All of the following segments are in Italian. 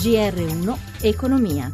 GR1 Economia.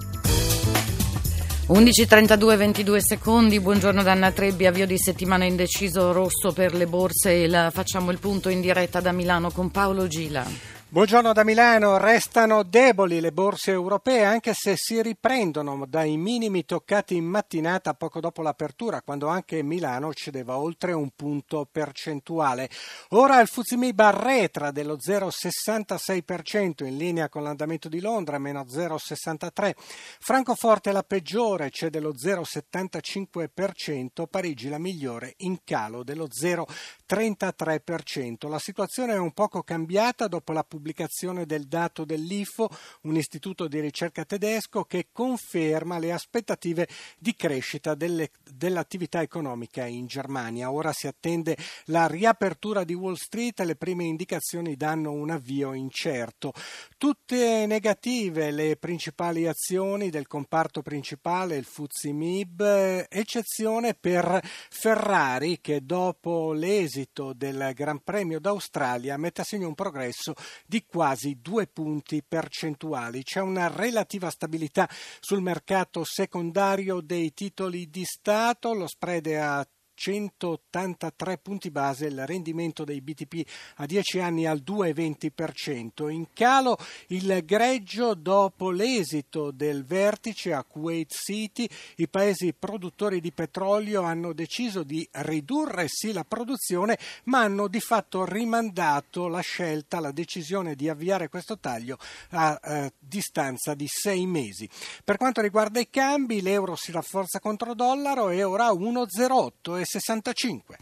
11.32, 22 secondi, buongiorno da Anna Trebbi, avvio di settimana indeciso rosso per le borse e la, facciamo il punto in diretta da Milano con Paolo Gila. Buongiorno da Milano, restano deboli le borse europee anche se si riprendono dai minimi toccati in mattinata poco dopo l'apertura quando anche Milano cedeva oltre un punto percentuale. Ora il Fuzimib arretra dello 0,66% in linea con l'andamento di Londra, meno 0,63%. Francoforte la peggiore, cede lo 0,75%, Parigi la migliore in calo dello 0,33%. La situazione è un poco cambiata dopo la pubblicazione del dato dell'IFO, un istituto di ricerca tedesco che conferma le aspettative di crescita delle, dell'attività economica in Germania. Ora si attende la riapertura di Wall Street e le prime indicazioni danno un avvio incerto. Tutte negative le principali azioni del comparto principale, il Fuzzi Mib, eccezione per Ferrari che dopo l'esito del Gran Premio d'Australia mette a segno un progresso di quasi due punti percentuali. C'è una relativa stabilità sul mercato secondario dei titoli di Stato, lo spread è a 183 punti base il rendimento dei BTP a 10 anni al 2,20%. In calo il greggio dopo l'esito del vertice a Kuwait City. I paesi produttori di petrolio hanno deciso di ridurre sì la produzione, ma hanno di fatto rimandato la scelta, la decisione di avviare questo taglio a eh, distanza di sei mesi. Per quanto riguarda i cambi, l'euro si rafforza contro dollaro e ora 1,08 65.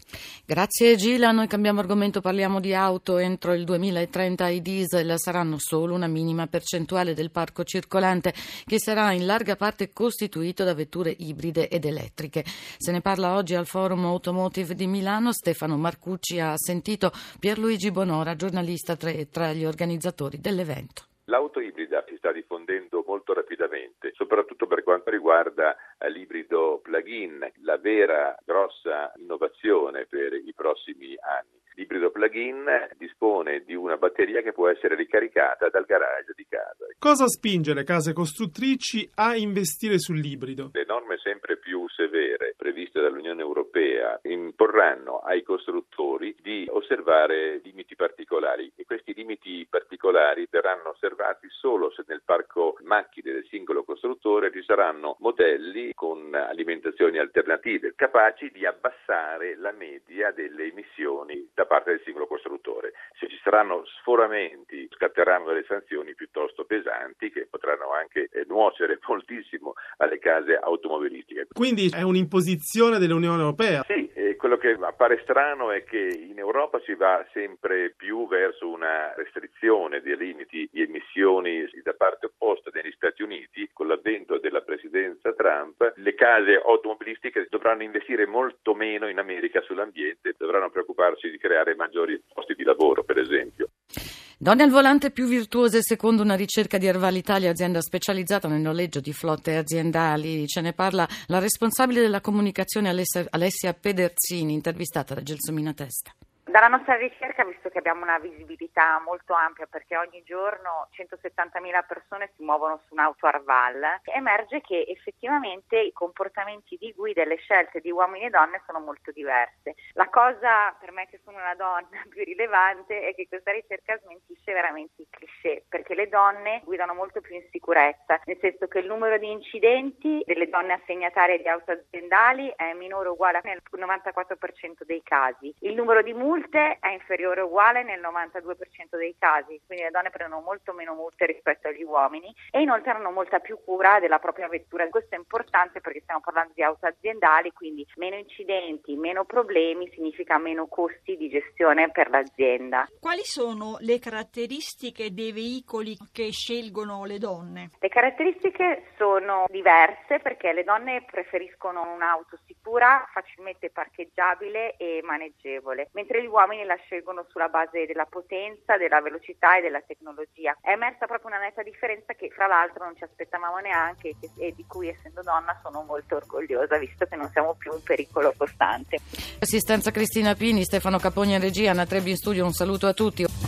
Grazie Gila, noi cambiamo argomento, parliamo di auto. Entro il 2030 i diesel saranno solo una minima percentuale del parco circolante che sarà in larga parte costituito da vetture ibride ed elettriche. Se ne parla oggi al Forum Automotive di Milano. Stefano Marcucci ha sentito Pierluigi Bonora, giornalista tra, tra gli organizzatori dell'evento. L'auto ibrida si sta diffondendo molto rapidamente, soprattutto per quanto riguarda eh, l'ibrido plug-in, la vera grossa innovazione per i prossimi anni. L'ibrido plug-in dispone di una batteria che può essere ricaricata dal garage di casa. Cosa spinge le case costruttrici a investire sull'ibrido? Le norme sempre più severe previste dall'Unione Europea imporranno ai costruttori di osservare limiti particolari e questi limiti particolari verranno osservati solo se nel parco macchine del singolo costruttore ci saranno modelli con alimentazioni alternative capaci di abbassare la media delle emissioni da parte del singolo costruttore. Se ci saranno sforamenti scatteranno delle sanzioni piuttosto pesanti che potranno anche eh, nuocere moltissimo alle case automobilistiche. Quindi è un'imposizione dell'Unione Europea? Sì, eh, quello che appare strano è che in Europa si va sempre più verso una restrizione dei limiti di emissioni da parte opposta negli Stati Uniti, con l'avvento della presidenza Trump, le case automobilistiche dovranno investire molto meno in America sull'ambiente, dovranno preoccuparsi di creare maggiori posti di lavoro, per esempio. Donne al volante più virtuose secondo una ricerca di Erval Italia, azienda specializzata nel noleggio di flotte aziendali. Ce ne parla la responsabile della comunicazione Alessia Pederzini, intervistata da Gelsomina Testa. Dalla nostra ricerca, visto che abbiamo una visibilità molto ampia perché ogni giorno 170.000 persone si muovono su un'auto Arval, emerge che effettivamente i comportamenti di guida e le scelte di uomini e donne sono molto diverse. La cosa per me che sono una donna più rilevante è che questa ricerca smentisce veramente i cliché, perché le donne guidano molto più in sicurezza, nel senso che il numero di incidenti delle donne assegnatarie di auto aziendali è minore o uguale nel 94% dei casi. Il numero di multe multe è inferiore o uguale nel 92% dei casi, quindi le donne prendono molto meno multe rispetto agli uomini e inoltre hanno molta più cura della propria vettura. Questo è importante perché stiamo parlando di auto aziendali, quindi meno incidenti, meno problemi significa meno costi di gestione per l'azienda. Quali sono le caratteristiche dei veicoli che scelgono le donne? Le caratteristiche sono diverse perché le donne preferiscono un'auto sicura, facilmente parcheggiabile e maneggevole, mentre gli uomini la scelgono sulla base della potenza, della velocità e della tecnologia. È emersa proprio una netta differenza che fra l'altro non ci aspettavamo neanche e, e di cui essendo donna sono molto orgogliosa visto che non siamo più un pericolo costante. Assistenza Cristina Pini, Stefano Capogna in regia, Anna Trebbi in studio, un saluto a tutti.